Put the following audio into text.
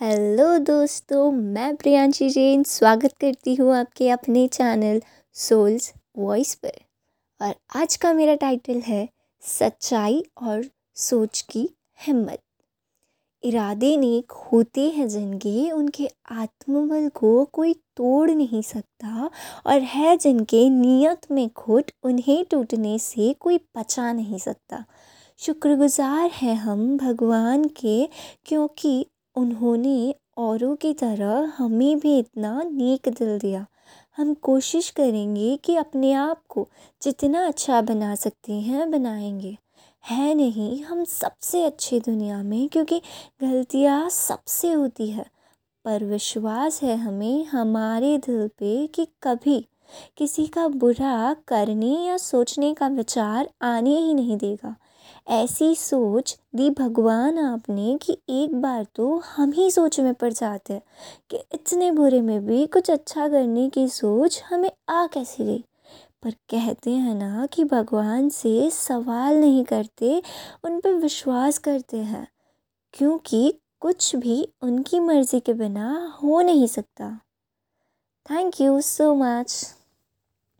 Hello दोस्तों, मैं प्रियांशी जैन स्वागत करती हूँ आपके अपने चैनल सोल्स वॉइस पर। और आज का मेरा टाइटल है, सच्चाई और सोच की हिम्मत। इरादे नेक होते हैं जिनके उनके आत्मबल को कोई तोड़ नहीं सकता, और है जिनके नियत में खोट उन्हें टूटने से कोई बचा नहीं सकता। शुक्रगुज़ार हैं हम भगवान के, क्योंकि उन्होंने औरों की तरह हमें भी इतना नेक दिल दिया। हम कोशिश करेंगे कि अपने आप को जितना अच्छा बना सकते हैं, बनाएँगे। है नहीं, हम सबसे अच्छे दुनिया में, क्योंकि गलतियाँ सबसे होती है। पर विश्वास है हमें, हमारे दिल पे कि कभी किसी का बुरा करने या सोचने का विचार आने ही नहीं देगा। ऐसी सोच दी भगवान आपने कि एक बार तो हम ही सोच में पड़ जाते हैं कि इतने बुरे में भी कुछ अच्छा करने की सोच हमें आ कैसी गई। पर कहते हैं ना कि भगवान से सवाल नहीं करते, उन पर विश्वास करते हैं, क्योंकि कुछ भी उनकी मर्ज़ी के बिना हो नहीं सकता। Thank you so much